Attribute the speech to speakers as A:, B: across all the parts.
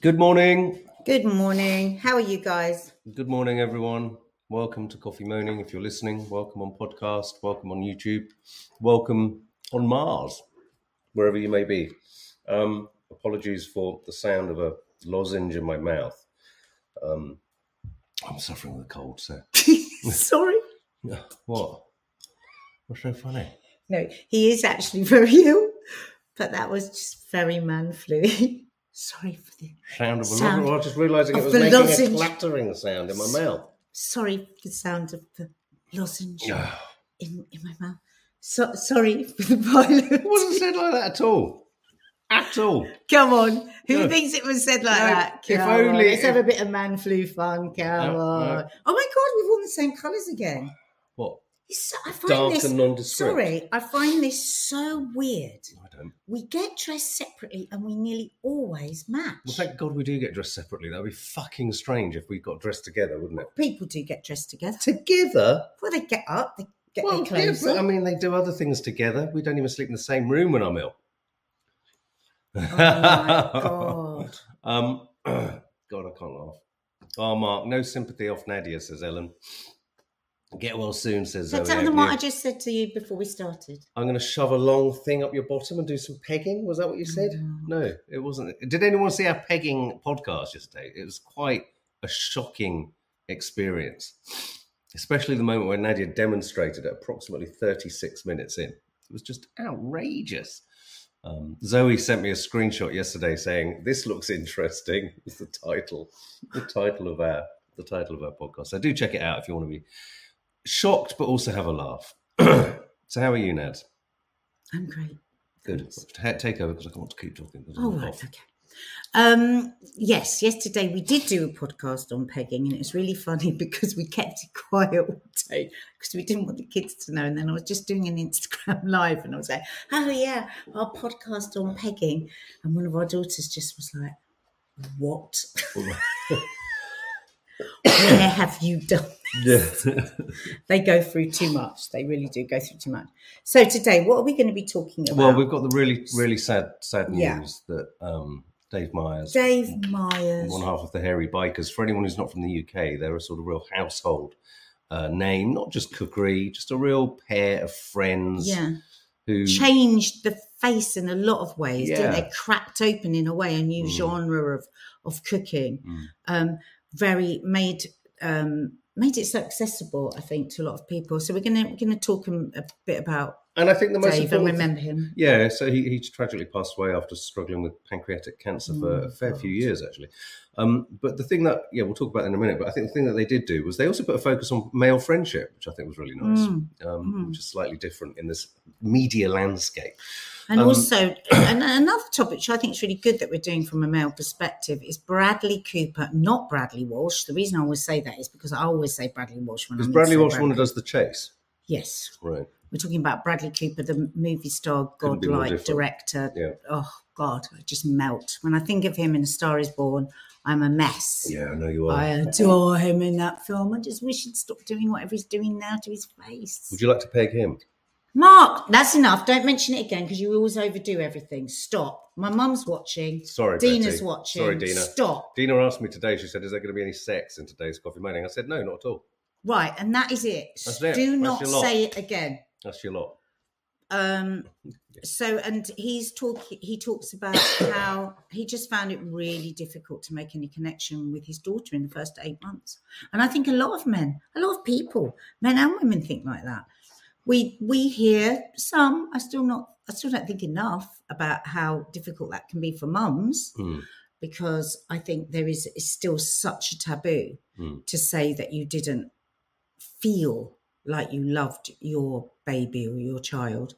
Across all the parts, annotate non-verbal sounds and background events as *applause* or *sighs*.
A: Good morning.
B: Good morning. How are you guys?
A: Good morning, everyone. Welcome to Coffee Moaning. If you're listening, welcome on podcast, welcome on YouTube, welcome on Mars, wherever you may be. Um, apologies for the sound of a lozenge in my mouth. Um, I'm suffering with a cold, so. *laughs*
B: Sorry. *laughs*
A: What? What's so funny?
B: No, he is actually very ill, but that was just very man flu. *laughs* Sorry for the
A: Sound of a
B: Sound
A: lozenge. I was just realising it was making a clattering sound in my mouth.
B: sorry for the sound of the lozenge *sighs* in, in my mouth. So, sorry for the violence.
A: It wasn't said like that at all. At all.
B: Come on, who
A: No.
B: thinks it was said like
A: No,
B: that?
A: if
B: Come
A: only-
B: on, let's have a bit of man flu fun. Come
A: No,
B: on. Oh my god, we've worn the same colours again.
A: What?
B: So, I find
A: Dark
B: this.
A: and nondescript.
B: Sorry, I find this so weird.
A: I don't.
B: We get dressed separately and we nearly always match.
A: Well, thank God we do get dressed separately. That would be fucking strange if we got dressed together, wouldn't it?
B: People do get dressed together.
A: Together?
B: Well, they get up, they get
A: Well,
B: their
A: yeah,
B: clothes
A: but, I mean, they do other things together. We don't even sleep in the same room when I'm ill.
B: Oh my god! *laughs*
A: um, *clears throat* God, I can't laugh. Oh, Mark, no sympathy off Nadia, says Ellen. Get well soon, says
B: So
A: Zoe.
B: tell them what I just said to you before we started.
A: I'm going to shove a long thing up your bottom and do some pegging. Was that what you said?
B: Mm.
A: No, it wasn't. Did anyone see our pegging podcast yesterday? It was quite a shocking experience, especially the moment where Nadia demonstrated at approximately 36 minutes in. It was just outrageous. Um, Zoe sent me a screenshot yesterday saying, "This looks interesting." *laughs* Was the title, the title of our the title of our podcast. So do check it out if you want to be shocked but also have a laugh. *clears throat* so how are you, Ned?
B: I'm great.
A: Good.
B: Thanks.
A: Take over because I can't keep talking.
B: Oh right,
A: cough.
B: okay. Um, yes, yesterday we did do a podcast on pegging, and it was really funny *laughs* because we kept it quiet all day because we didn't want the kids to know. And then I was just doing an Instagram *laughs* live, and I was like, "Oh yeah, our podcast on pegging," and one of our daughters just was like, "What? *laughs* Where have you done?"
A: yeah. *laughs*
B: They go through too much. They really do go through too much. So today, what are we going to be talking about?
A: well, we've got the really, really sad, sad news
B: Yeah.
A: that um, Dave Myers,
B: Dave Myers.
A: one half of the Hairy Bikers. For anyone who's not from the UK, they're a sort of real household uh, name, not just cookery, just a real pair of friends
B: Yeah.
A: who.
B: changed the face in a lot of ways, didn't they? Cracked open in a way a new
A: Mm.
B: genre of of cooking.
A: Mm.
B: Um, very made um, made it so accessible, I think, to a lot of people. So we're gonna we're gonna talk um, a bit about
A: And I think the most
B: Dave and remember him.
A: Yeah, so he, he tragically passed away after struggling with pancreatic cancer for
B: Oh,
A: a fair few years, actually. Um, but the thing that, yeah, we'll talk about in a minute, but I think the thing that they did do was they also put a focus on male friendship, which I think was really nice,
B: Mm,
A: um,
B: mm.
A: which is slightly different in this media landscape.
B: And
A: Um,
B: also, *clears throat* and another topic which I think is really good that we're doing from a male perspective is Bradley Cooper, not Bradley Walsh. The reason I always say that is because I always say Bradley Walsh when
A: Is
B: I'm
A: Bradley Walsh one who does the chase?
B: Yes,
A: Right.
B: We're talking about Bradley Cooper, the movie star,
A: Couldn't be more
B: godlike director.
A: Yeah.
B: Oh God, I just melt when I think of him in *A Star Is Born*. I'm a mess.
A: Yeah, I know you are.
B: I adore him in that film. I just wish he'd stop doing whatever he's doing now to his face.
A: Would you like to peg him?
B: Mark, that's enough. Don't mention it again because you always overdo everything. Stop. My mum's watching.
A: Sorry,
B: Dina's
A: Betty.
B: watching.
A: Sorry, Dina.
B: Stop.
A: Dina asked me today, she said, is there going to be any sex in today's Coffee Moaning? I said, no, not at all.
B: Right, and that is it.
A: That's it.
B: Do
A: That's
B: not say it again.
A: That's your lot.
B: um *laughs* so and he's talking he talks about *coughs* how he just found it really difficult to make any connection with his daughter in the first eight months and i think a lot of men a lot of people men and women think like that we we hear some i still not i still don't think enough about how difficult that can be for mums
A: Hmm.
B: because i think there is, is still such a taboo
A: Hmm.
B: to say that you didn't feel like you loved your baby or your child.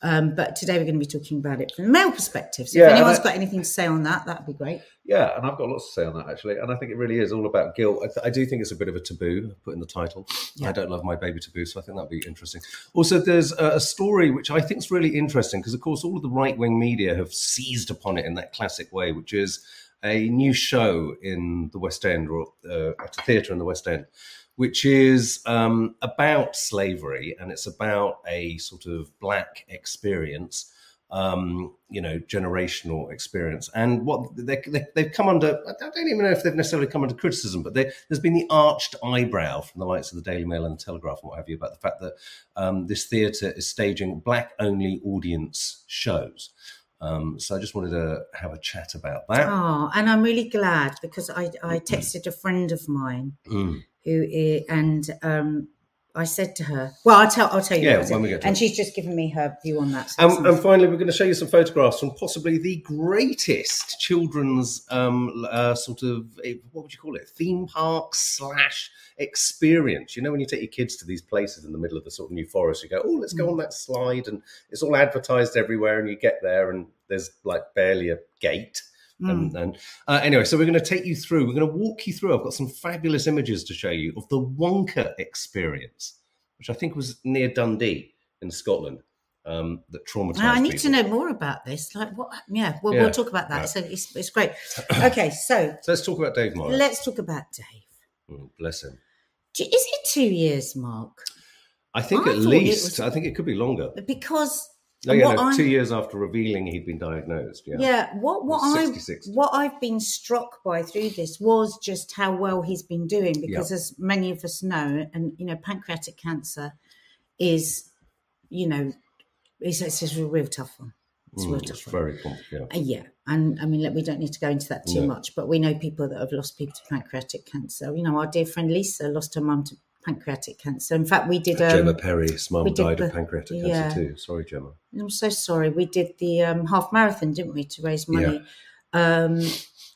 B: Um, but today we're going to be talking about it from the male perspective. So
A: Yeah,
B: if anyone's
A: I-
B: got anything to say on that, that'd be great.
A: Yeah, and I've got lots to say on that actually, and I think it really is all about guilt. I, th- I do think it's a bit of a taboo put in the title.
B: Yeah.
A: I don't love my baby taboo, so I think that'd be interesting. Also, there's a, a story which I think is really interesting because, of course, all of the right wing media have seized upon it in that classic way, which is a new show in the West End or uh, at a theatre in the West End, which is um, about slavery and it's about a sort of black experience um, you know, generational experience. And what they, they, they've come under, I don't even know if they've necessarily come under criticism, but they, there's been the arched eyebrow from the likes of the Daily Mail and the Telegraph and what have you about the fact that um, this theatre is staging black only audience shows. Um, so I just wanted to have a chat about that.
B: Oh, and I'm really glad because I, I texted a friend of mine
A: Mm.
B: Who and um, I said to her, "Well, I'll tell I'll tell you."
A: Yeah,
B: it
A: we get to
B: and
A: it.
B: she's just given me her view on that. so
A: And, and finally, we're going to show you some photographs from possibly the greatest children's um, uh, sort of eh, what would you call it? Theme park slash experience. You know, when you take your kids to these places in the middle of the sort of New Forest, you go, "Oh, let's
B: Mm.
A: go on that slide," and it's all advertised everywhere, and you get there, and there's like barely a gate.
B: Mm.
A: And, and uh, anyway, so we're going to take you through. We're going to walk you through. I've got some fabulous images to show you of the Wonka experience, which I think was near Dundee in Scotland. Um, that traumatized.
B: Now, I need to know more about this. Like what? Yeah, well,
A: Yeah.
B: we'll talk about that.
A: Right.
B: So it's, it's great. *coughs* Okay, so
A: So let's talk about Dave Morris.
B: let's talk about Dave.
A: Mm, bless him.
B: Is it two years, Mark?
A: I think
B: I
A: at least.
B: was-
A: I think it could be longer.
B: Because
A: Oh, yeah, no,
B: I-
A: two years after revealing he'd been diagnosed. Yeah.
B: yeah, what what I what I've been struck by through this was just how well he's been doing. Because as many of us know, and you know, pancreatic cancer is, you know, it's, it's just a real tough one. It's a real
A: Mm,
B: tough
A: it's
B: one.
A: very complicated.
B: Uh, yeah, and I mean, look, we don't need to go into that too
A: No.
B: much, but we know people that have lost people to pancreatic cancer. You know, our dear friend Lisa lost her mum to pancreatic cancer. In fact, we did. Um,
A: Gemma Perry's mum died of
B: the-
A: pancreatic
B: yeah.
A: cancer too. Sorry, Gemma.
B: I'm so sorry. We did the um, half marathon, didn't we, to raise money? Um,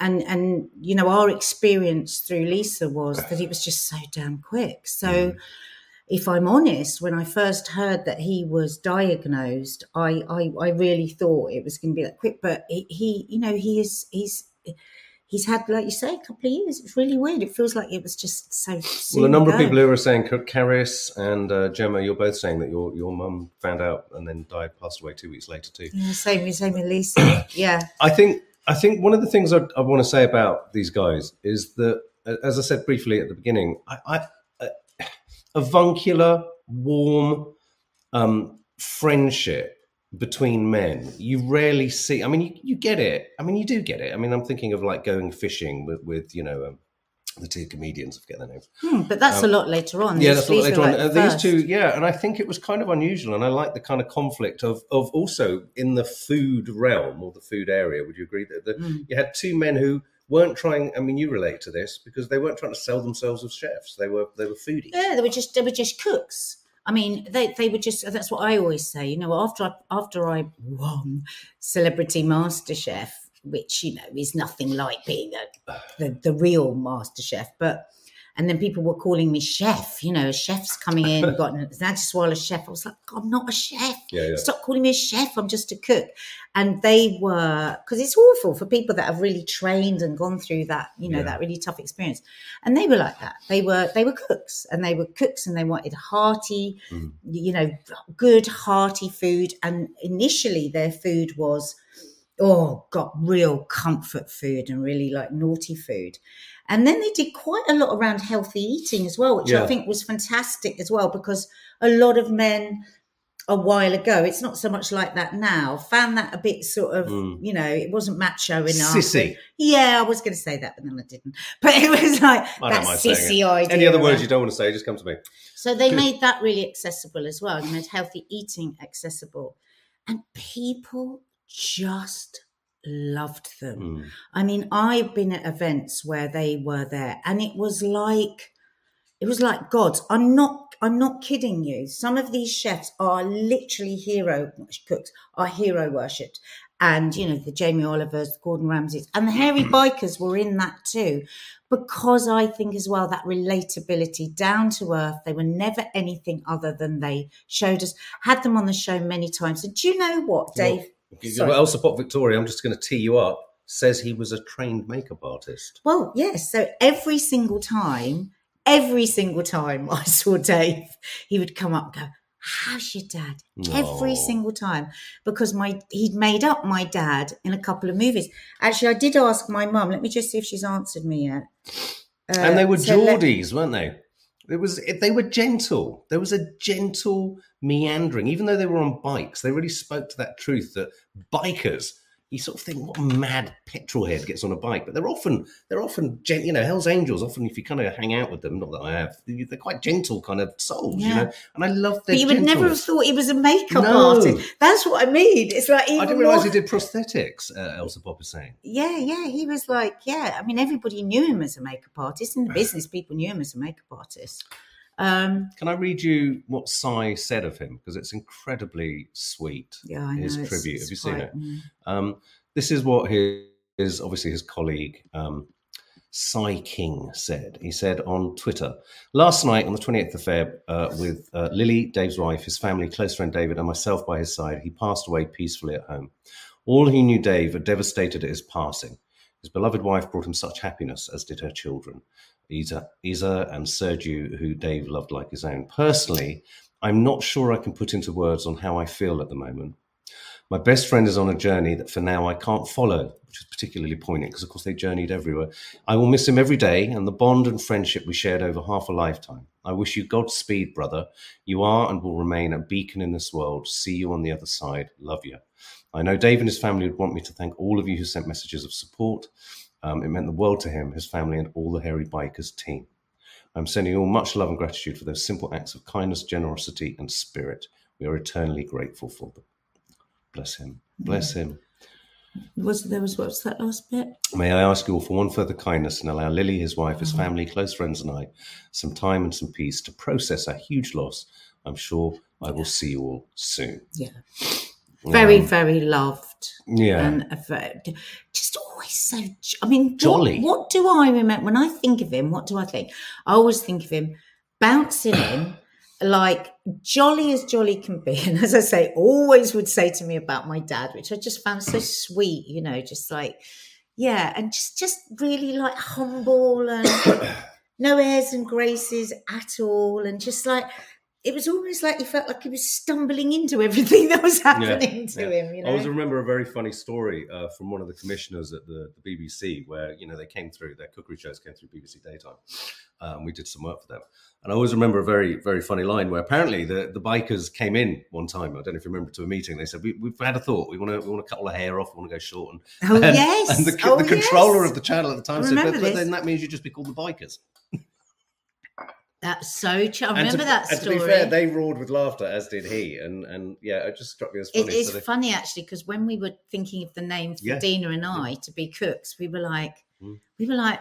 B: and and you know, our experience through Lisa was that it was just so damn quick. So.
A: Mm.
B: If I'm honest, when I first heard that he was diagnosed, I, I, I really thought it was going to be that quick. But he, he, you know, he is he's he's had, like you say, a couple of years. It's really weird. It feels like it was just so.
A: Well, a number of people who were saying, Caris and uh, Gemma, you're both saying that your your mum found out and then died, passed away two weeks later too.
B: Yeah, same, same with Lisa. *coughs* yeah,
A: I think I think one of the things I, I want to say about these guys is that, as I said briefly at the beginning, I, I a, avuncular, warm um, friendship between men. You rarely see. I mean, you, you get it. I mean, you do get it. I mean, I'm thinking of like going fishing with, with you know. Um, the two comedians, I forget their names.
B: Hmm, but that's a lot later on.
A: Um, Yeah,
B: These-
A: that's what
B: these
A: later on.
B: like
A: Uh, these two, yeah, and I think it was kind of unusual, and I like the kind of conflict of of also in the food realm or the food area. Would you agree that the,
B: Mm.
A: you had two men who weren't trying? I mean, you relate to this because they weren't trying to sell themselves as chefs. They were they were foodies.
B: Yeah, they were just they were just cooks. I mean, they they were just. That's what I always say. You know, after I after I won Celebrity MasterChef, which you know is nothing like being a, the the real MasterChef, but. And then people were calling me chef, you know, a chef's coming in, *laughs* got an Swallow chef. I was like, I'm not a chef.
A: Yeah, yeah.
B: Stop calling me a chef. I'm just a cook. And they were, because it's awful for people that have really trained and gone through that, you know,
A: Yeah.
B: that really tough experience. And they were like that. They were, they were cooks and they were cooks and they wanted hearty,
A: Mm.
B: you know, good, hearty food. And initially their food was, oh, got real comfort food and really like naughty food. And then they did quite a lot around healthy eating as well, which
A: Yeah.
B: I think was fantastic as well, because a lot of men a while ago, it's not so much like that now, found that a bit sort of,
A: Mm.
B: you know, it wasn't macho enough.
A: Sissy.
B: Yeah, I was going to say that, but then I didn't. *laughs* But it was like
A: I
B: that sissy idea.
A: Any other words you don't want to say, just come to me.
B: so they *laughs* made that really accessible as well. They made healthy eating accessible. And people just loved them.
A: Mm.
B: I mean, I've been at events where they were there and it was like it was like gods. I'm not I'm not kidding you. Some of these chefs are literally hero cooks, are hero worshipped. And you know, the Jamie Olivers, the Gordon Ramsays, and the hairy bikers were in that too. Because I think as well that relatability, down to earth, they were never anything other than they showed us. Had them on the show many times. And do you know what, Dave? Sorry.
A: Pop Victoria, I'm just going to tee you up, says he was a trained makeup artist.
B: Well, yes. So every single time, every single time *laughs* I saw Dave, he would come up and go, How's your dad? Every single time. Because my he'd made up my dad in a couple of movies. Actually, I did ask my mum, let me just see if she's answered me yet. Uh,
A: and they were
B: so let-
A: Geordies, weren't they? It was they were gentle. There was a gentle meandering, even though they were on bikes. They really spoke to that truth that bikers. You sort of think, what mad petrol head gets on a bike? But they're often they're often gen- you know Hell's Angels. Often, if you kind of hang out with them, not that I have, they're quite gentle kind of souls, you know. And I love their
B: But you would never have thought he was a makeup
A: No.
B: artist. That's what I mean. It's like
A: I didn't realise
B: more-
A: he did prosthetics. Uh, Elsa Pop is saying.
B: Yeah, yeah, he was like, yeah. I mean, everybody knew him as a makeup artist in the business. People knew him as a makeup artist. Um,
A: Can I read you what Si said of him because it's incredibly sweet.
B: yeah, I know.
A: His
B: it's-
A: tribute.
B: it's
A: Have you seen it?
B: mm.
A: Um, this is what his, his obviously his colleague um, Si King said. He said on Twitter last night on the 28th of Feb uh, with uh, Lili, Dave's wife, his family, close friend David, and myself by his side. He passed away peacefully at home. All who knew Dave are devastated at his passing. His beloved wife brought him such happiness, as did her children, Isa, and Sergio, who Dave loved like his own. Personally, I'm not sure I can put into words on how I feel at the moment. My best friend is on a journey that for now I can't follow, which is particularly poignant because, of course, they journeyed everywhere. I will miss him every day and the bond and friendship we shared over half a lifetime. I wish you Godspeed, brother. You are and will remain a beacon in this world. See you on the other side. Love you. I know Dave and his family would want me to thank all of you who sent messages of support. Um, it meant the world to him, his family, and all the Hairy Bikers team. I'm sending you all much love and gratitude for those simple acts of kindness, generosity, and spirit. We are eternally grateful for them. Bless him. Bless him.
B: Was there was what's that last bit?
A: May I ask you all for one further kindness and allow Lili, his wife, his family, close friends, and I some time and some peace to process our huge loss. I'm sure I will see you all soon.
B: Yeah, very very loved.
A: yeah.
B: and just always so. I mean, what-
A: Jolly.
B: What, do I remember when I think of him? What do I think? I always think of him bouncing in like jolly as jolly can be, *laughs* and as I say, always would say to me about my dad, which I just found so sweet. You know, just like yeah, and just just really like humble and *coughs* no airs and graces at all, and just like. It was almost like he felt like he was stumbling into everything *laughs* that was happening to
A: yeah.
B: him. You know,
A: I always remember a very funny story uh, from one of the commissioners at the, the BBC where, you know, they came through, their cookery shows came through BBC Daytime. Um, we did some work for them. And I always remember a very, very funny line where apparently the, the bikers came in one time. I don't know if you remember to a meeting. They said, we, We've had a thought. We want to we want to cut all the hair off. We want to go short. And,
B: Oh
A: and,
B: yes,
A: And the,
B: oh,
A: the controller
B: yes.
A: of the channel at the time
B: I
A: said, but, but then that means you just be called the bikers. *laughs*
B: That's so true. I
A: And
B: remember
A: to,
B: that
A: and to be fair, they roared with laughter, as did he. And and yeah, it just struck me as funny.
B: it is
A: So they-
B: funny actually because when we were thinking of the name for
A: Yeah.
B: Dina and I to be cooks, we were like,
A: Mm.
B: we were like,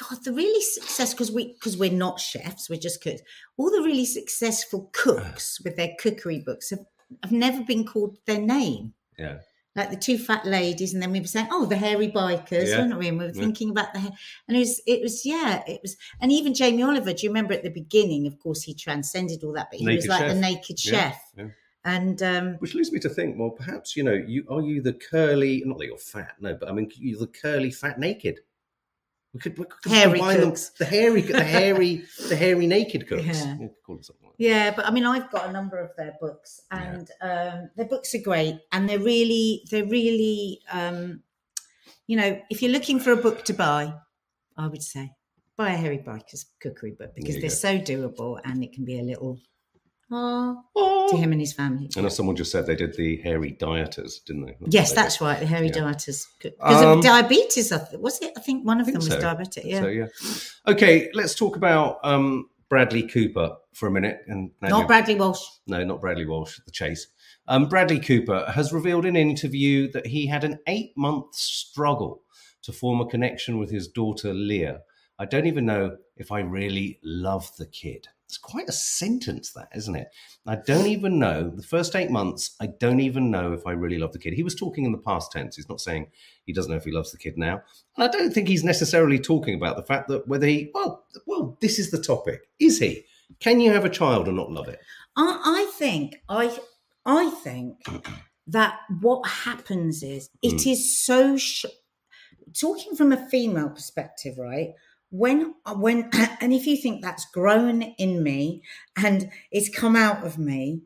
B: God, the really successful because we because we're not chefs, we're just cooks. All the really successful cooks with their cookery books have, have never been called their name.
A: yeah.
B: Like the two fat ladies, and then we were saying, "Oh, the hairy bikers,"
A: Yeah.
B: weren't we? And we were
A: Yeah.
B: thinking about the, hair. and it was, it was, yeah, it was, and even Jamie Oliver. Do you remember at the beginning? Of course, he transcended all that, but he was
A: Naked
B: like the naked chef,
A: yeah.
B: and um,
A: Which leads me to think, well, perhaps you know, you are you the curly? Not that you're fat, no, but I mean, you're the curly, fat, naked. We could, we could
B: Hairy
A: combine them-
B: cooks.
A: the hairy, the hairy, *laughs* the hairy naked cooks.
B: Yeah.
A: We could call it something
B: Yeah, but I mean, I've got a number of their books, and um, their books are great, and they're really, they're really, um, you know, if you're looking for a book to buy, I would say buy a Hairy Biker's cookery book because they're
A: go.
B: so doable, and it can be a little ah
A: that.
B: to him and his family.
A: And as someone just said, they did the hairy dieters, didn't they? what
B: Yes,
A: they
B: that's
A: did.
B: right. The hairy
A: Yeah.
B: Dieters because
A: Um,
B: of diabetes. I was it? I think one of
A: I think
B: them was
A: so.
B: diabetic. Yeah,
A: So yeah. Okay, let's talk about um, Bradley Cooper for a minute. And
B: not Bradley Walsh.
A: no, not Bradley Walsh, the chase. Um, Bradley Cooper has revealed in an interview that he had an eight month struggle to form a connection with his daughter Leah. I don't even know if I really love the kid. It's quite a sentence, that, isn't it? I don't even know. The first eight months, I don't even know if I really love the kid. He was talking in the past tense. He's not saying he doesn't know if he loves the kid now. And I don't think he's necessarily talking about the fact that whether he, well, well, this is the topic. Is he? Can you have a child and not love it?
B: I, I think I I think that what happens is it hmm. is so sh- talking from a female perspective, right? When when *clears throat* and if you think that's grown in me and it's come out of me,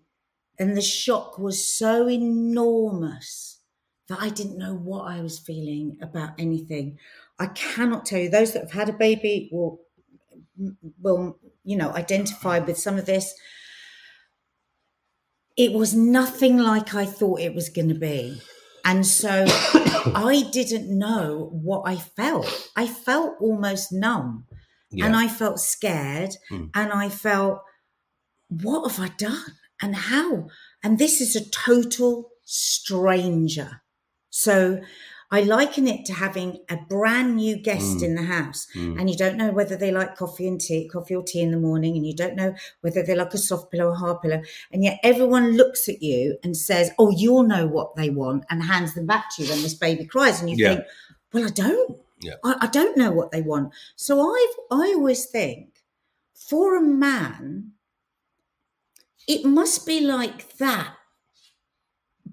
B: and the shock was so enormous that I didn't know what I was feeling about anything. I cannot tell you. Those that have had a baby will will you know, identify with some of this. It was nothing like I thought it was going to be. And so I didn't know what I felt. I felt almost numb
A: Yeah.
B: and I felt scared
A: Mm.
B: and I felt, what have I done? And how? And this is a total stranger. So I liken it to having a brand new guest
A: Mm.
B: in the house
A: Mm.
B: and you don't know whether they like coffee and tea, coffee or tea in the morning, and you don't know whether they like a soft pillow or hard pillow. And yet everyone looks at you and says, Oh, you'll know what they want, and hands them back to you when this baby cries. And you
A: Yeah.
B: think, Well, I don't.
A: Yeah.
B: I, I don't know what they want. So I've I always think for a man, it must be like that,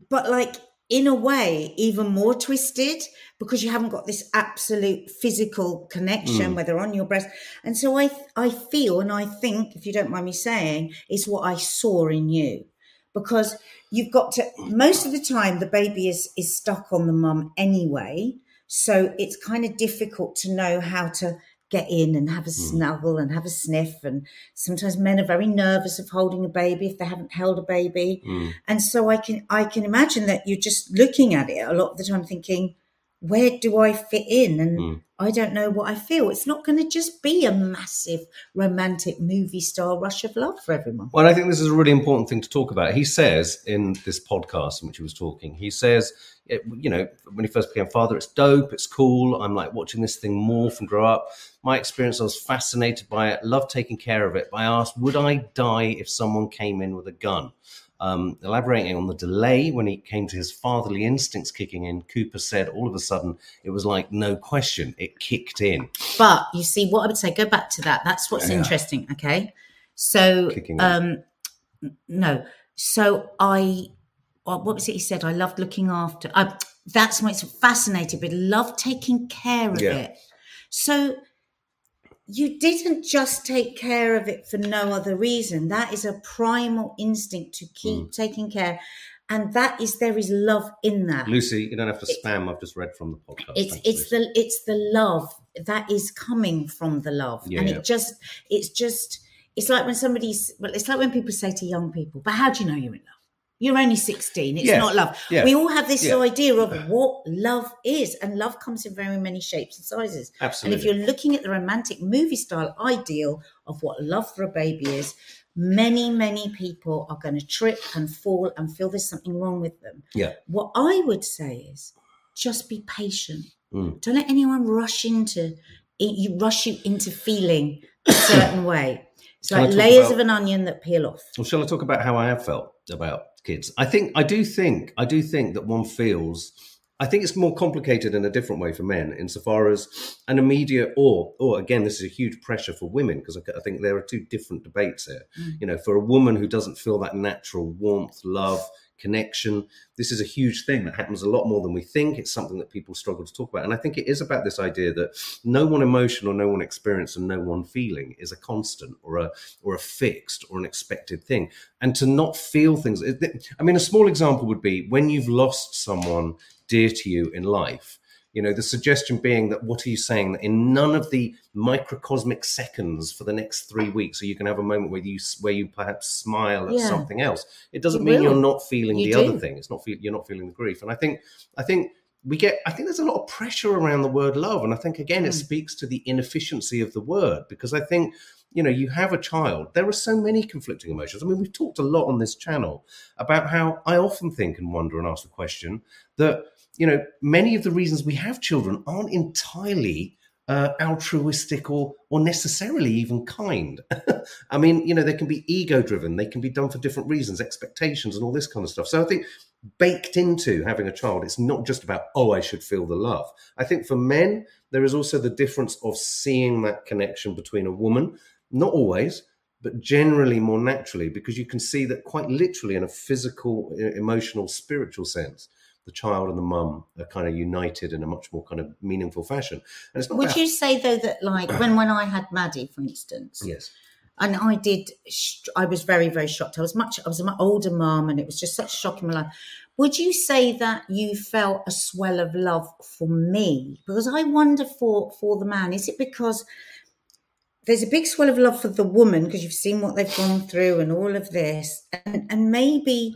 B: but like in a way, even more twisted because you haven't got this absolute physical connection,
A: Mm.
B: whether on your breast. And so I I feel and I think, if you don't mind me saying, it's what I saw in you. Because you've got to most of the time the baby is is stuck on the mum anyway. So it's kind of difficult to know how to get in and have a snuggle and have a sniff. And sometimes men are very nervous of holding a baby if they haven't held a baby.
A: Mm.
B: And so I can I can imagine that you're just looking at it a lot of the time thinking, where do I fit in? And
A: Mm.
B: I don't know what I feel. It's not going to just be a massive romantic movie style rush of love for everyone.
A: Well, I think this is a really important thing to talk about. He says in this podcast in which he was talking, he says, it, you know, when he first became father, it's dope, it's cool. I'm like watching this thing morph and grow up. My experience, I was fascinated by it, loved taking care of it. But I asked, would I die if someone came in with a gun? Um, elaborating on the delay when he came to his fatherly instincts kicking in, Cooper said all of a sudden it was like no question, it kicked in.
B: But you see, what I would say, go back to that. That's what's
A: Yeah.
B: interesting. Okay. So, um, no. So I, what was it he said? I loved looking after. I, that's why it's fascinating, but loved taking care of
A: Yeah.
B: it. So you didn't just take care of it for no other reason. That is a primal instinct to keep
A: Mm.
B: taking care. And that is, there is love in that.
A: Lucy, you don't have to spam. I've just read from the podcast.
B: it's
A: Thanks,
B: it's
A: Lucy.
B: the it's the love that is coming from the love
A: Yeah,
B: and
A: yeah.
B: it just it's just it's like when somebody's well it's like when people say to young people but how do you know you're in love you're only 16 it's
A: Yeah,
B: not love
A: yeah,
B: we all have this
A: yeah.
B: idea of what love is and love comes in very many shapes and sizes
A: Absolutely.
B: and if you're looking at the romantic movie style ideal of what love for a baby is many many people are going to trip and fall and feel there's something wrong with them
A: yeah.
B: what I would say is just be patient.
A: Mm.
B: Don't let anyone rush into you rush you into feeling a certain way. It's like layers
A: about-
B: of an onion that peel off.
A: Well, shall I talk about how I have felt about kids? I think I do think I do think that one feels. I think it's more complicated in a different way for men, insofar as an immediate or or again, this is a huge pressure for women because I, I think there are two different debates here.
B: Mm.
A: You know, for a woman who doesn't feel that natural warmth, love, connection, this is a huge thing that happens a lot more than we think. It's something that people struggle to talk about, and I think it is about this idea that no one emotion or no one experience and no one feeling is a constant or a or a fixed or an expected thing. And to not feel things i mean a small example would be when you've lost someone dear to you in life you know the suggestion being that what are you saying? That in none of the microcosmic seconds for the next three weeks are you going to have a moment where you where you perhaps smile at
B: Yeah.
A: something else. It doesn't mean you're not feeling
B: You
A: the
B: do.
A: other thing. It's not feel, you're not feeling the grief. And i think i think we get i think there's a lot of pressure around the word love. And i think again it
B: Mm.
A: speaks to the inefficiency of the word. Because i think you know you have a child. There are so many conflicting emotions. I mean we've talked a lot on this channel about how i often think and wonder and ask the question that you know many of the reasons we have children aren't entirely uh, altruistic or or necessarily even kind. *laughs* I mean, you know, they can be ego driven. They can be done for different reasons, expectations, and all this kind of stuff. So I think baked into having a child, it's not just about oh, I should feel the love. I think for men, there is also the difference of seeing that connection between a woman, not always, but generally more naturally, because you can see that quite literally in a physical, emotional, spiritual sense. The child and the mum are kind of united in a much more kind of meaningful fashion, and it's not.
B: Would you say though that like when when I had Maddie, for instance,
A: Yes.
B: and I did, I was very very shocked. I was much, I was a much older mum, and it was just such a shock in my life. Would you say that you felt a swell of love for me? Because I wonder for for the man, is it because there's a big swell of love for the woman because you've seen what they've gone through and all of this, and, and maybe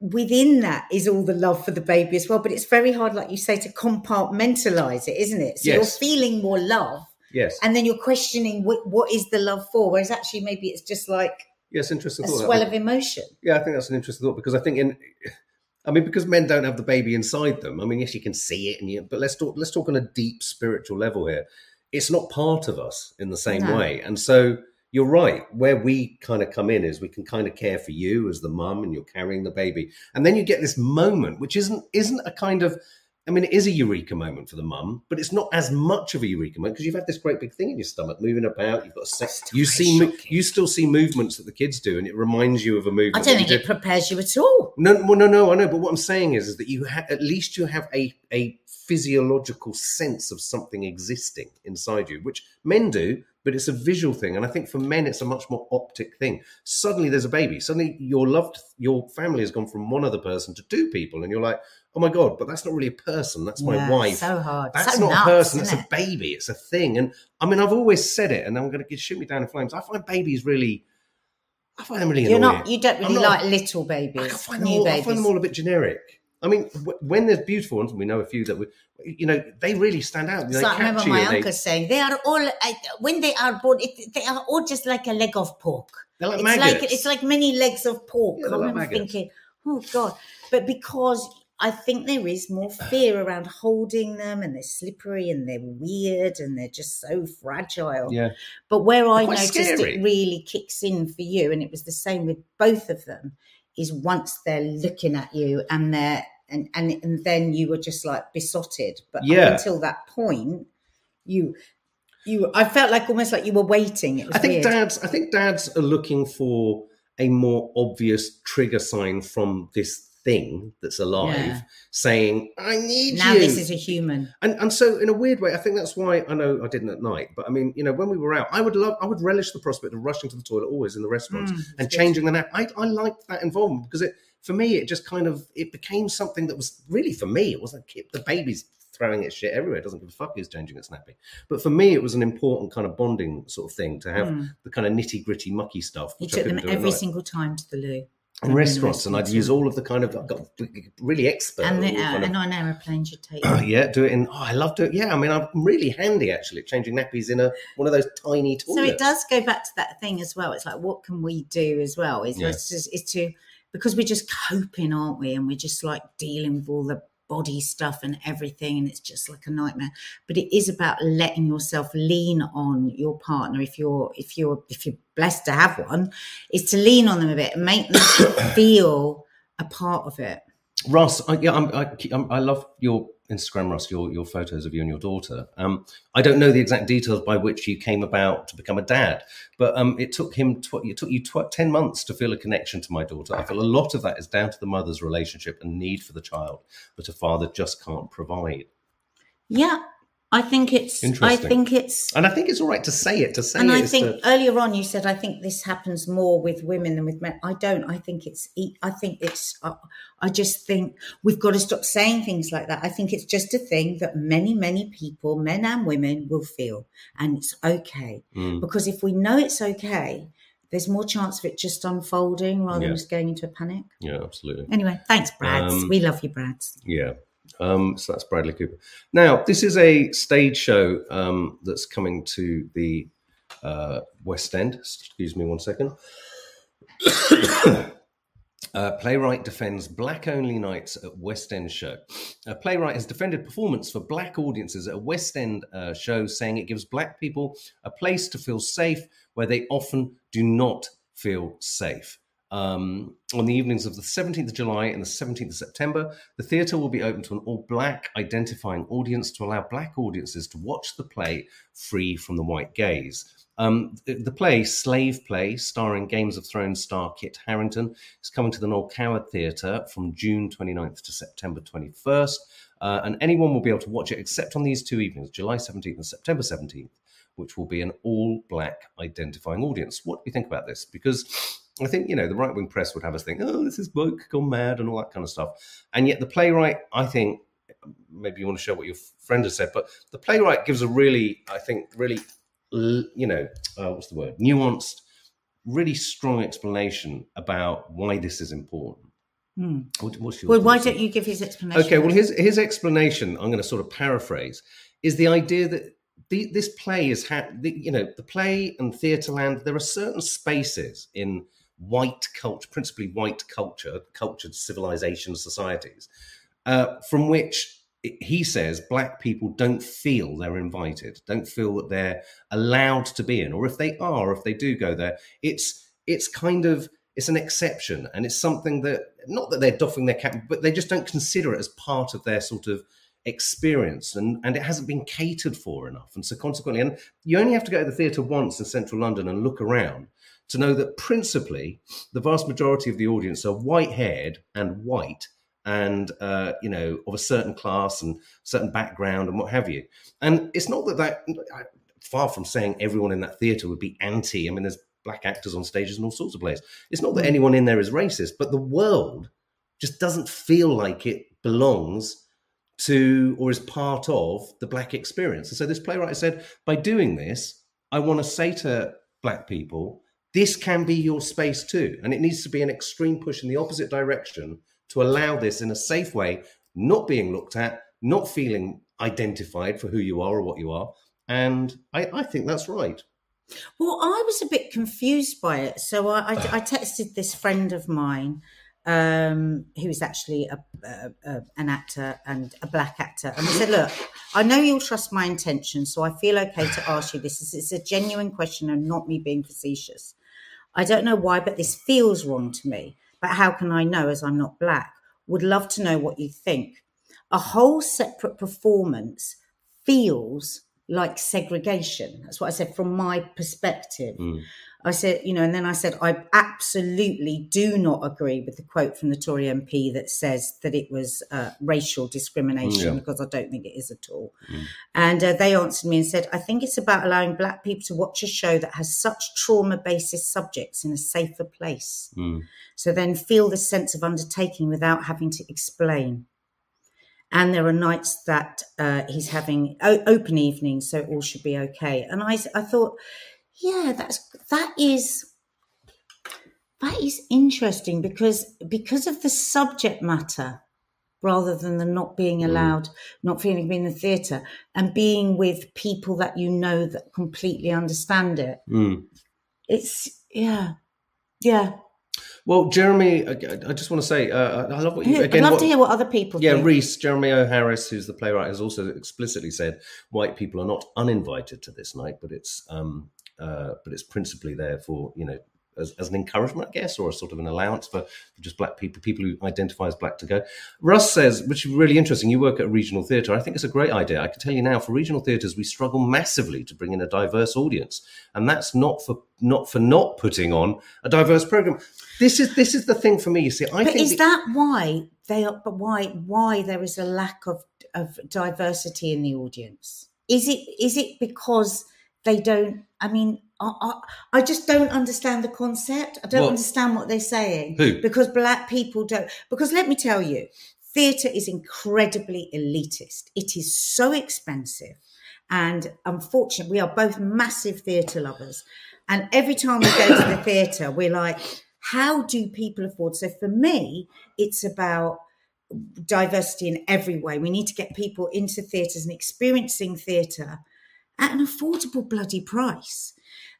B: within that is all the love for the baby as well. But it's very hard, like you say, to compartmentalize it, isn't it? So
A: Yes.
B: you're feeling more love,
A: Yes.
B: and then you're questioning what, what is the love for, whereas actually maybe it's just like
A: yes, interesting
B: a
A: thought.
B: swell of emotion.
A: Yeah, I think that's an interesting thought because I think in, *sighs* I mean, because men don't have the baby inside them. I mean, yes, you can see it, and you, but let's talk. Let's talk on a deep spiritual level here. It's not part of us in the same
B: No.
A: way, and so you're right. Where we kind of come in is we can kind of care for you as the mum, and you're carrying the baby, and then you get this moment, which isn't isn't a kind of. I mean, it is a eureka moment for the mum, but it's not as much of a eureka moment because you've had this great big thing in your stomach moving about. You've got a sex. You see,
B: shocking.
A: you still see movements that the kids do, and it reminds you of a movement.
B: I don't think it prepares you at all.
A: no, well, no, no, I know. But what I'm saying is, is that you ha- at least you have a a physiological sense of something existing inside you, which men do, but it's a visual thing. And I think for men, it's a much more optic thing. Suddenly, there's a baby. Suddenly, your loved, your family has gone from one other person to two people, and you're like, oh my god, but that's not really a person. That's my
B: Yeah,
A: wife.
B: So hard.
A: That's
B: so
A: not
B: nuts,
A: a person. That's
B: it?
A: a baby. It's a thing. And I mean, I've always said it, and I'm going to shoot me down in flames. I find babies really. I find them really
B: You're
A: annoying.
B: not. You don't really
A: not-
B: like little babies,
A: I find, them all, I find them all a bit generic. I mean, w- when there's beautiful ones, and we know a few that we, you know, they really stand out.
B: Like I remember my
A: and they-
B: uncle saying they are all I, when they are born, it, they are all just like a leg of pork.
A: They're like
B: it's
A: maggots.
B: like it's like many legs of pork.
A: Yeah,
B: I
A: like
B: remember thinking, oh god, but because I think there is more fear around holding them, and they're slippery and they're weird and they're just so fragile.
A: yeah,
B: But where I
A: quite
B: noticed
A: scary.
B: it really kicks in for you, and it was the same with both of them, is once they're looking at you and they're and and, and then you were just like besotted. But
A: Yeah.
B: until that point, you you I felt like almost like you were waiting. It was
A: I think
B: weird.
A: dads. I think dads are looking for a more obvious trigger sign from this thing that's alive,
B: Yeah.
A: saying, "I need
B: now
A: you."
B: this is a human.
A: And and so in a weird way, I think that's why I know I didn't at night. But I mean, you know, when we were out, I would love, I would relish the prospect of rushing to the toilet always in the restaurants
B: Mm,
A: and
B: good.
A: changing the nap. I, I liked that involvement because it, for me, it just kind of it became something that was really for me. It wasn't kid, the baby's throwing its shit everywhere. It doesn't give a fuck who's changing its nappy. But for me, it was an important kind of bonding sort of thing to have
B: Mm.
A: the kind of nitty gritty mucky stuff.
B: You took them
A: couldn't do at
B: every single time to the loo.
A: In restaurants, and I'd
B: restaurants,
A: use all of the kind of I got really expert.
B: And, the,
A: all
B: uh,
A: kind of-
B: and on aeroplanes, you take. *clears throat*
A: yeah, do it in. Oh, I love doing. Yeah, I mean, I'm really handy actually at changing nappies in a one of those tiny toilets.
B: So it does go back to that thing as well. It's like, what can we do as well? Is
A: Yeah.
B: it's, just, it's to because we're just coping, aren't we? And we're just like dealing with all the body stuff and everything, and it's just like a nightmare. But it is about letting yourself lean on your partner if you're if you're if you're blessed to have one, is to lean on them a bit and make them *coughs* feel a part of it.
A: Ross, I, yeah, I'm, I, I'm, I love your Instagram, Ross. Your your photos of you and your daughter. Um, I don't know the exact details by which you came about to become a dad, but um, it took him. Tw- it took you tw- ten months to feel a connection to my daughter. I feel a lot of that is down to the mother's relationship and need for the child that a father just can't provide.
B: Yeah, I think it's. I think it's.
A: And I think it's all right to say it. To say
B: and
A: it
B: And
A: I
B: think
A: to-
B: earlier on you said I think this happens more with women than with men. I don't. I think it's. I think it's. I, I just think we've got to stop saying things like that. I think it's just a thing that many, many people, men and women, will feel, and it's okay
A: Mm,
B: because if we know it's okay, there's more chance of it just unfolding rather
A: Yeah.
B: than just going into a panic.
A: yeah, absolutely.
B: Anyway, thanks, Brads.
A: Um,
B: we love you, Brads.
A: Yeah. Um, so that's Bradley Cooper. Now, this is a stage show um, that's coming to the uh, West End. Excuse me one second. *coughs* Uh, playwright defends black only nights at West End show. A playwright has defended performance for black audiences at a West End uh, show, saying it gives black people a place to feel safe where they often do not feel safe. Um, on the evenings of the 17th of July and the 17th of September, the theatre will be open to an all black identifying audience to allow black audiences to watch the play free from the white gaze. Um, the, play, Slave Play, starring Games of Thrones star Kit Harington, is coming to the Noel Coward Theatre from June 29th to September 21st. Uh, and anyone will be able to watch it except on these two evenings, July 17th and September 17th, which will be an all black identifying audience. What do you think about this? Because I think, you know, the right wing press would have us think, oh, this is woke gone mad and all that kind of stuff. And yet the playwright, I think, maybe you want to share what your friend has said, but the playwright gives a really, I think, really you know, uh, what's the word? Nuanced, really strong explanation about why this is important.
B: Hmm.
A: What, what's your
B: Well, why don't you give his explanation?
A: Okay, well, his his explanation, I'm going to sort of paraphrase, is the idea that the, this play is, ha- the, you know, the play and theatre land. There are certain spaces in white culture, principally white culture, cultured civilization societies, uh, from which he says black people don't feel they're invited, don't feel that they're allowed to be in, or if they are, if they do go there, it's it's kind of it's an exception and it's something that not that they're doffing their cap but they just don't consider it as part of their sort of experience and and it hasn't been catered for enough and so consequently and you only have to go to the theatre once in central london and look around to know that principally the vast majority of the audience are white haired and white and uh, you know of a certain class and certain background and what have you and it's not that that far from saying everyone in that theatre would be anti i mean there's black actors on stages and all sorts of places. It's not that anyone in there is racist, but the world just doesn't feel like it belongs to or is part of the black experience. And so this playwright said, by doing this, I want to say to black people, this can be your space too. And it needs to be an extreme push in the opposite direction to allow this in a safe way, not being looked at, not feeling identified for who you are or what you are. And I, I think that's right.
B: Well, I was a bit confused by it. So I, I, I *sighs* texted this friend of mine um, who is actually a, a, a, an actor and a black actor. And I said, Look, I know you'll trust my intentions, so I feel okay to ask you this. It's a genuine question and not me being facetious. I don't know why, but this feels wrong to me. But how can I know as I'm not black? Would love to know what you think. A whole separate performance feels like segregation. That's what I said from my perspective.
A: Mm.
B: I said, you know, and then I said, I absolutely do not agree with the quote from the Tory MP that says that it was uh, racial discrimination
A: Yeah.
B: because I don't think it is at all.
A: Mm.
B: And uh, they answered me and said, I think it's about allowing black people to watch a show that has such trauma basis subjects in a safer place.
A: Mm.
B: So then feel the sense of undertaking without having to explain. And there are nights that uh, he's having o- open evenings, so all should be okay. And I, I thought, yeah, that's that is that is interesting because because of the subject matter, rather than the not being allowed, not feeling to be in the theatre, and being with people that you know that completely understand it.
A: Mm.
B: It's yeah, yeah.
A: Well, Jeremy, I, I just want to say, uh, I love what you
B: I'd love
A: what-
B: to hear what other people
A: yeah,
B: think.
A: Reese, Jeremy O. Harris, who's the playwright, has also explicitly said white people are not uninvited to this night, but it's um, uh, but it's principally there for you know as, as an encouragement, I guess, or a sort of an allowance for, just black people, people who identify as black to go. Russ says, which is really interesting. You work at a regional theatre. I think it's a great idea. I can tell you now, for regional theatres, we struggle massively to bring in a diverse audience, and that's not for not for not putting on a diverse program. This is this is the thing for me. You see, I
B: but
A: think
B: is
A: the-
B: that why they are? But why why there is a lack of of diversity in the audience? Is it is it because they don't? I mean, I, I, I just don't understand the concept. I don't
A: Well-
B: understand what they're saying.
A: Who?
B: Because black people don't. Because let me tell you, theatre is incredibly elitist. It is so expensive. And unfortunately, we are both massive theatre lovers. And every time we go to the theatre, we're like, how do people afford? So for me, it's about diversity in every way. We need to get people into theatres and experiencing theatre at an affordable bloody price.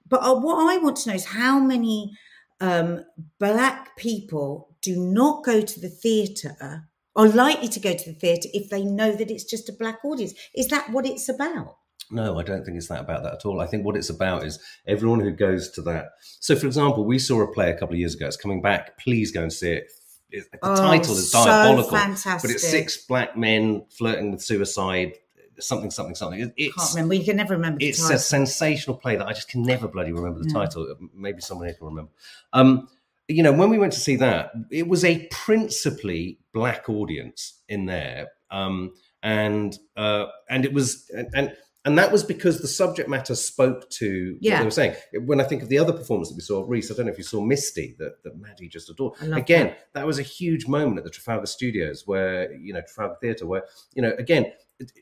B: But uh, what I want to know is how many um, black people do not go to the theatre are likely to go to the theatre if they know that it's just a black audience. Is that what it's about?
A: No, I don't think it's that about that at all. I think what it's about is everyone who goes to that. So, for example, we saw a play a couple of years ago. It's coming back. Please go and see it. It- the
B: Oh,
A: title is
B: so
A: diabolical,
B: fantastic.
A: but it's six black men flirting with suicide. Something, something, something. It-
B: Can't remember. You can never remember. The
A: it's
B: title.
A: a sensational play that I just can never bloody remember the
B: Yeah.
A: title. Maybe someone here can remember. Um, you know, when we went to see that, it was a principally black audience in there, um, and uh, and it was and. and and that was because the subject matter spoke to what
B: Yeah.
A: they were saying. When I think of the other performance that we saw, Reese, I don't know if you saw Misty, that, that Maddie just adored. Again,
B: that.
A: that was a huge moment at the Trafalgar Studios, where you know Trafalgar Theatre, where you know again, it-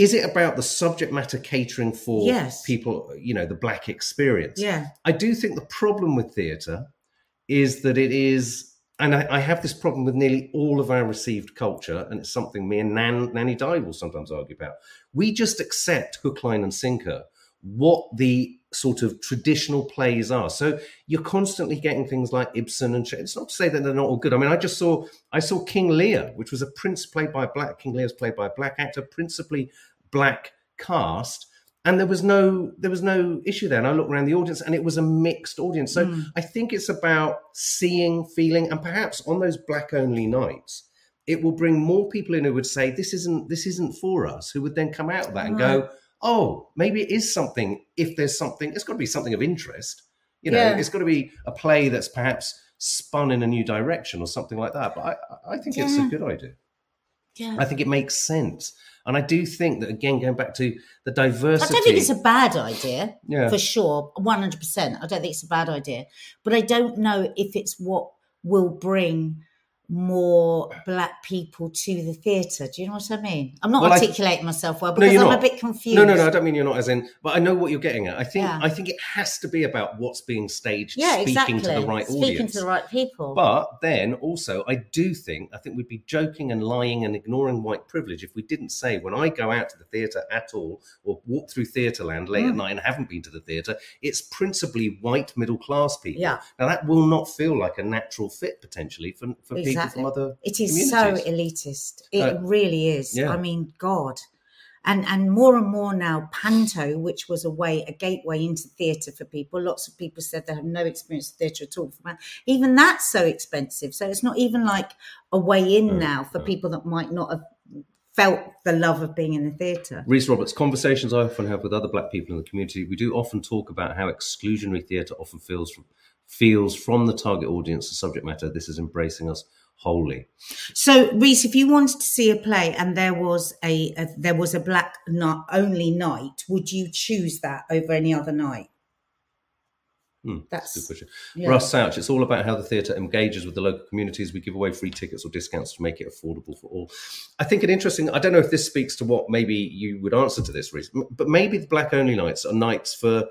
A: is it about the subject matter catering for
B: Yes.
A: people, you know, the black experience?
B: Yeah.
A: I do think the problem with theatre is that it is, and I, I have this problem with nearly all of our received culture, and it's something me and Nan, Nanny Di will sometimes argue about. We just accept hook, line, and sinker what the sort of traditional plays are. So you're constantly getting things like Ibsen and it's not to say that they're not all good. I mean, I just saw I saw King Lear, which was a prince played by a black King Lear's played by a black actor, principally black cast. And there was no there was no issue there. And I looked around the audience and it was a mixed audience. So
B: Mm.
A: I think it's about seeing, feeling, and perhaps on those black only nights, it will bring more people in who would say, This isn't this isn't for us, who would then come out of that and go, Oh, maybe it is something if there's something, it's got to be something of interest. You know,
B: Yeah.
A: it's got to be a play that's perhaps spun in a new direction or something like that. But I, I think it's a good idea.
B: Yeah.
A: I think it makes sense. And I do think that again, going back to the diversity, I
B: don't think it's a bad idea.
A: yeah.
B: for sure, one hundred percent. I don't think it's a bad idea, but I don't know if it's what will bring more black people to the theatre. Do you know what I mean? I'm not
A: Well, I-
B: articulating myself well because
A: you're
B: I'm
A: not.
B: a bit confused.
A: No, no, no. I don't mean you're not as in, but I know what you're getting at. I think
B: Yeah.
A: I think it has to be about what's being staged,
B: Yeah,
A: speaking
B: exactly.
A: to the right audience.
B: Speaking
A: audience.
B: to the right people.
A: But then also, I do think I think we'd be joking and lying and ignoring white privilege if we didn't say when I go out to the theatre at all or walk through Theatreland late at
B: Mm.
A: night and haven't been to the theatre, it's principally white middle class people.
B: yeah,
A: Now that will not feel like a natural fit potentially for, for people
B: Exactly.
A: from other.
B: it is so elitist. It
A: Uh,
B: really is.
A: yeah.
B: I mean, God. And and more and more now, Panto, which was a way, a gateway into theatre for people. Lots of people said they have no experience of theatre at all. Even that's so expensive. So it's not even like a way in
A: Mm,
B: now for
A: mm.
B: people that might not have felt the love of being in the theatre.
A: Reese Roberts, conversations I often have with other black people in the community, we do often talk about how exclusionary theatre often feels from, feels from the target audience, the subject matter. This is embracing us wholly.
B: So, Reese, if you wanted to see a play and there was a, a there was a black not only night, would you choose that over any other night?
A: Hmm,
B: That's
A: Good question.
B: yeah.
A: Russ Souch, it's all about how the theatre engages with the local communities. We give away free tickets or discounts to make it affordable for all. I think an interesting, I don't know if this speaks to what maybe you would answer to this, Reese, but maybe the black only nights are nights for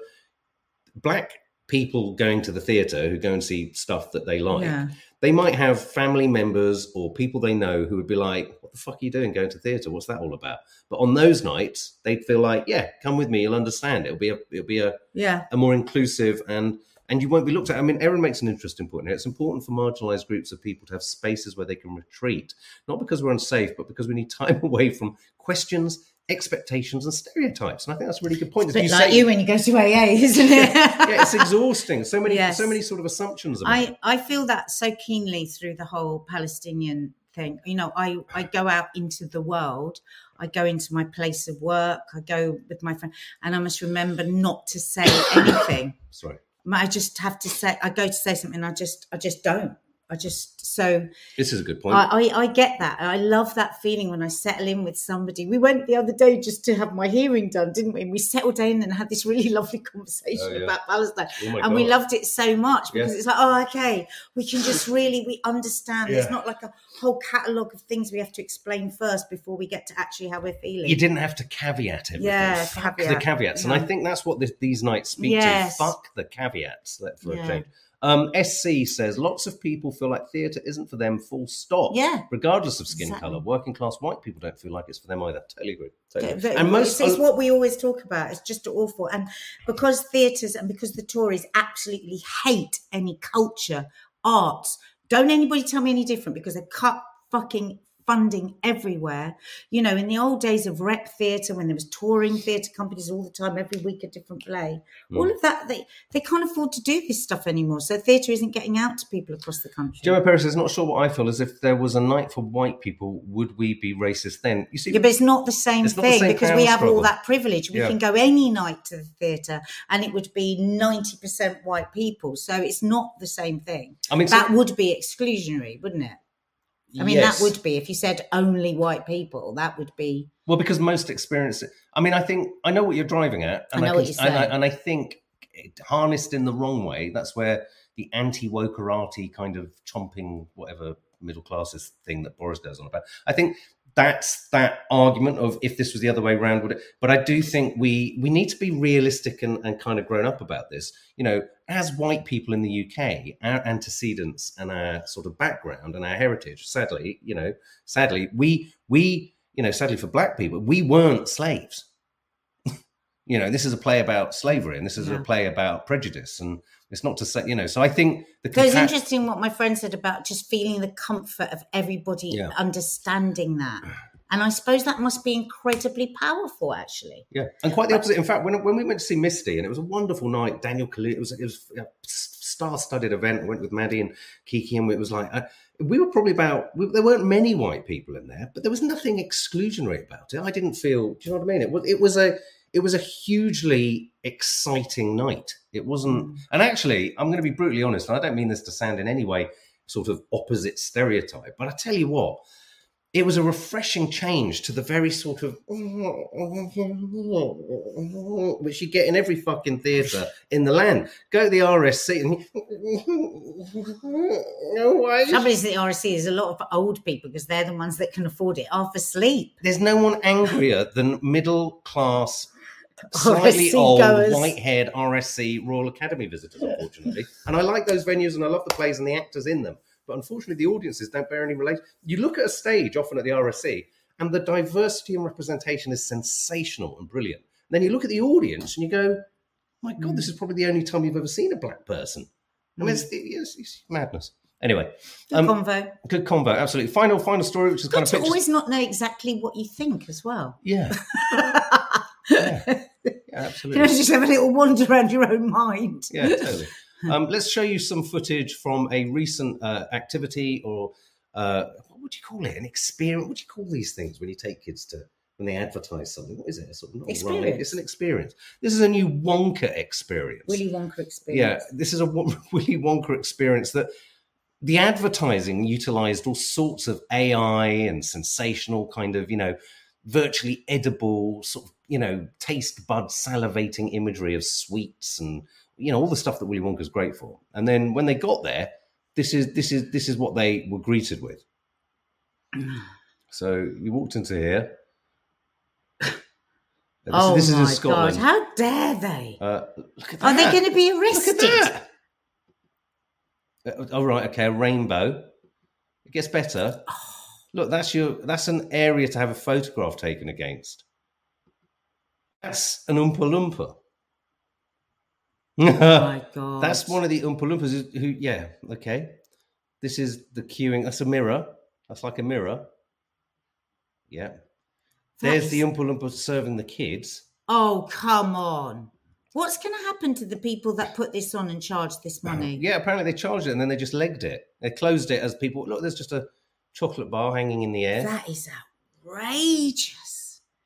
A: black people going to the theatre who go and see stuff that they like.
B: Yeah.
A: They might have family members or people they know who would be like, What the fuck are you doing going to theatre? What's that all about? But on those nights, they'd feel like, Yeah, come with me, you'll understand. It'll be a it'll be a
B: Yeah.
A: a more inclusive and and you won't be looked at. I mean, Erin makes an interesting point here. It's important for marginalised groups of people to have spaces where they can retreat, not because we're unsafe, but because we need time *laughs* away from questions, expectations, and stereotypes. And I think that's a really good point.
B: It's a bit
A: you
B: like
A: say-
B: you when you go to AA, isn't it?
A: yeah, it's exhausting. So many,
B: Yes.
A: so many sort of assumptions. About it.
B: I, I feel that so keenly through the whole Palestinian thing. You know, I, I go out into the world, I go into my place of work, I go with my friend, and I must remember not to say *coughs* anything.
A: Sorry.
B: I just have to say, I go to say something, I just, I just don't. I just so
A: This is a good point.
B: I, I, I get that. I love that feeling when I settle in with somebody. We went the other day just to have my hearing done, didn't we? And we settled in and had this really *laughs* lovely conversation
A: Oh, yeah.
B: about Palestine.
A: oh
B: and we loved it so much because
A: Yeah.
B: it's like, oh, okay, we can just really we understand. There's
A: Yeah.
B: not like a whole catalogue of things we have to explain first before we get to actually how we're feeling.
A: you didn't have to caveat everything.
B: Yeah,
A: Fuck
B: caveat.
A: the caveats. And I think that's what this, these nights speak
B: Yes.
A: to. Fuck the caveats that- for a change. Um, SC says lots of people feel like theatre isn't for them, full stop.
B: Yeah.
A: Regardless of skin
B: Exactly.
A: colour, working class white people don't feel like it's for them either. Totally agree. Totally.
B: Yeah,
A: And most,
B: it's, it's what we always talk about. It's just awful, and because theatres and because the Tories absolutely hate any culture, arts. Don't anybody tell me any different because they cut fucking funding everywhere. You know, in the old days of rep theatre, when there was touring theatre companies all the time, every week a different play. All
A: Mm.
B: of that, they they can't afford to do this stuff anymore. So theatre isn't getting out to people across the country.
A: Gemma Perez says, not sure what I feel is if there was a night for white people, would we be racist then? You see,
B: Yeah, but it's not the same
A: not the
B: thing
A: same
B: because we have all that privilege. We
A: Yeah.
B: can go any night to the theatre and it would be 90% white people. So it's not the same thing.
A: I mean,
B: That
A: so-
B: would be exclusionary, wouldn't it? I mean,
A: yes.
B: that would be, if you said only white people, that would be.
A: Well, because most experience it. I mean, I think I know what you're driving at, and
B: I know
A: can,
B: what you're
A: and I, and I think it, harnessed in the wrong way. That's where the anti-wokerati kind of chomping whatever middle classes thing that Boris goes on about. I think that's that argument of if this was the other way around would it? But i do think we we need to be realistic and, and kind of grown up about this. You know as white people in the uk our antecedents and our sort of background and our heritage sadly you know sadly we we you know sadly for black people we weren't slaves. *laughs* You know this is a play about slavery and this is
B: Yeah.
A: a play about prejudice and it's not to say you know so i think the
B: So it's interesting what my friend said about just feeling the comfort of everybody
A: Yeah.
B: understanding that. And I suppose that must be incredibly powerful, actually.
A: Yeah, and quite the opposite. In fact, when when we went to see Misty, and it was a wonderful night. Daniel Kaluuya, it was it was a star-studded event. I went with Maddie and Kiki, and it was like uh, we were probably about. We, there weren't many white people in there, but there was nothing exclusionary about it. I didn't feel. Do you know what I mean? It was it was a it was a hugely exciting night. It wasn't, hmm. and actually, I'm going to be brutally honest. And I don't mean this to sound in any way sort of opposite stereotype, but I tell you what it was a refreshing change to the very sort of *laughs* which you get in every fucking theatre in the land. Go to the RSC and no way.
B: Somebody's at the RSC is a lot of old people because they're the ones that can afford it half asleep.
A: There's no one angrier than middle class, slightly
B: RSC
A: old, white haired RSC Royal Academy visitors, unfortunately. And I like those venues and I love the plays and the actors in them. But unfortunately, the audiences don't bear any relation. You look at a stage often at the RSC, and the diversity and representation is sensational and brilliant. then you look at the audience and you go, my God, this is probably the only time you've ever seen a black person. I mean, it's, it's, it's madness. Anyway,
B: Good
A: um,
B: convo.
A: good convo, absolutely. Final, final story, which is kind of
B: to
A: pictures.
B: always not know exactly what you think as well.
A: Yeah, *laughs* yeah, *laughs* yeah,
B: You
A: absolutely.
B: know, just have a little wander around your own mind.
A: Yeah, totally. Um, let's show you some footage from a recent uh, activity, or uh, what would you call it? An experience? What do you call these things when you take kids to when they advertise something? What is it? A sort of not a ride,
B: Experience.
A: It's an experience. This is a new Wonka experience.
B: Willy Wonka experience.
A: yeah, this is a *laughs* Willy Wonka experience that the advertising utilized all sorts of AI and sensational kind of, you know, virtually edible sort of, you know, taste bud salivating imagery of sweets and, you know, all the stuff that Willy Wonka's great for. And then when they got there, this is this is this is what they were greeted with. *sighs* So you walked into here. This, *laughs*
B: oh
A: this is
B: my god! How dare they?
A: Uh,
B: Are they going to be arrested?
A: that. Uh, oh right, okay, a rainbow. It gets better. *sighs* Look, that's your that's an area to have a photograph taken against. That's an Oompa Loompa.
B: Oh my *laughs* god!
A: that's one of the Oompa Loompas who, yeah, okay. This is the queuing. That's a mirror. That's like a mirror. Yeah. There's
B: is-
A: the Oompa Loompa serving the kids.
B: Oh come on! What's going to happen to the people that put this on and charge this uh, money?
A: Yeah, apparently they charged it and then they just legged it. They closed it as people look. There's just a chocolate bar hanging in the air.
B: That is outrageous.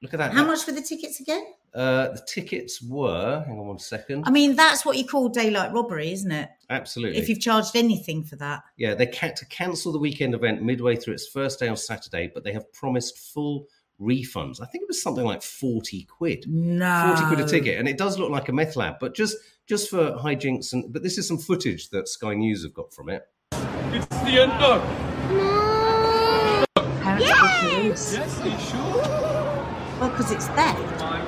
A: Look at that.
B: How much were the tickets again?
A: Uh, the tickets were. Hang on one second.
B: I mean, that's what you call daylight robbery, isn't it?
A: Absolutely.
B: If you've charged anything for that.
A: yeah, they had to cancel the weekend event midway through its first day on Saturday, but they have promised full refunds. I think it was something like forty quid.
B: No.
A: 40 quid a ticket and it does look like a meth lab but just just for hijinks and but this is some footage that sky news have got from it
C: It's the end dog.
B: Parents call police.
C: Yes, are you sure?
B: Well, because it's theft.
C: My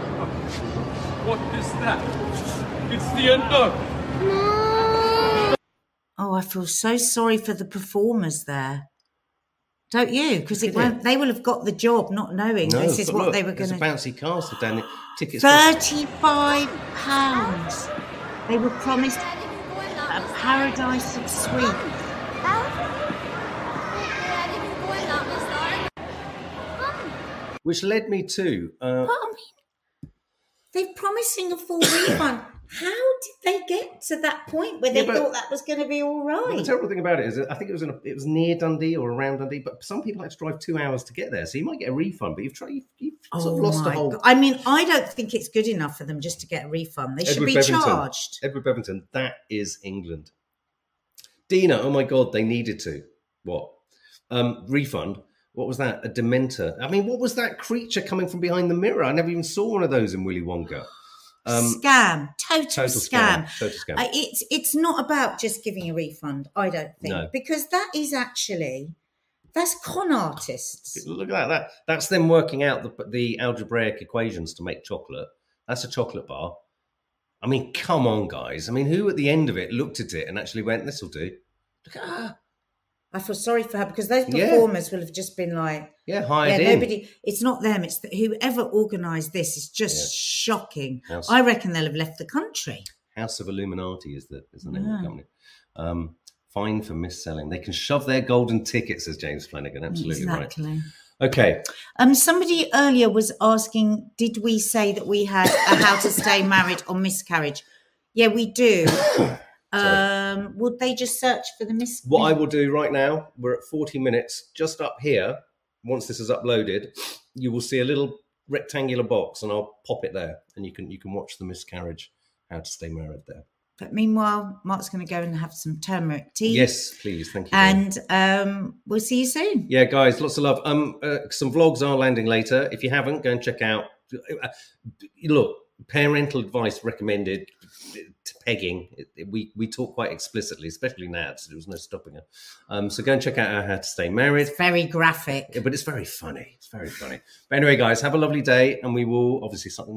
C: What is that? It's the end dog.
B: Oh, I feel so sorry for the performers there. Don't you? Because it won't. They will have got the job not knowing this is what
A: look,
B: they were going
A: a
B: to.
A: bouncy castle down there tickets
B: Thirty-five pounds. They were promised a paradise of sweet.
A: Which led me to uh,
B: But I mean, they're promising a full refund. *coughs* How did they get to that point where they
A: Yeah, but-
B: thought that was going to be all
A: right? The terrible thing about it is, I think it was in a, it was near Dundee or around Dundee, but some people had to drive two hours to get there, so you might get a refund, but you've tried, you've, you've sort of lost a
B: Oh
A: whole.
B: God. I mean, I don't think it's good enough for them just to get a refund. They should be charged.
A: Edward Bevington, that is England. Dina, oh my god, they needed to. What? Um, refund. What was that? A Dementor. I mean, what was that creature coming from behind the mirror? I never even saw one of those in Willy Wonka. Um,
B: scam, total,
A: total
B: scam.
A: scam. Total scam.
B: Uh, it's it's not about just giving a refund. I don't think
A: No.
B: because that is actually That's con artists.
A: Look at that. That that's them working out the the algebraic equations to make chocolate. That's a chocolate bar. I mean, come on, guys. I mean, who at the end of it looked at it and actually went, "This will do." Look at her.
B: I feel sorry for her because those
A: Yeah.
B: performers will have just been like,
A: Yeah,
B: yeah,
A: hired in.
B: nobody. It's not them. It's the, whoever organised this is just
A: Yeah.
B: shocking.
A: House,
B: I reckon they'll have left the country.
A: House of Illuminati is the is the name of the company. Um, fine for misselling. They can shove their golden ticket, says James Flanagan. Absolutely right.
B: exactly.
A: Okay.
B: Um, somebody earlier was asking, did we say that we had a How to Stay Married or Miscarriage? Yeah, we do. *coughs* um, would they just search for the miss?
A: What I will do right now, we're at 40 minutes. Just up here, once this is uploaded, you will see a little rectangular box, and I'll pop it there, and you can you can watch the miscarriage, how to stay married there.
B: But meanwhile, Mark's going to go and have some turmeric tea.
A: Yes, please, thank you.
B: And um, we'll see you soon.
A: yeah, guys, lots of love. Um, uh, some vlogs are landing later. If you haven't, go and check out. uh, Look, parental advice recommended pegging. It- it- we we talk quite explicitly, especially now. So there was no stopping her. Um, so go and check out our how to stay married.
B: It's very graphic.
A: Yeah, but it's very funny. It's very funny. But anyway, guys, have a lovely day, and we will obviously something.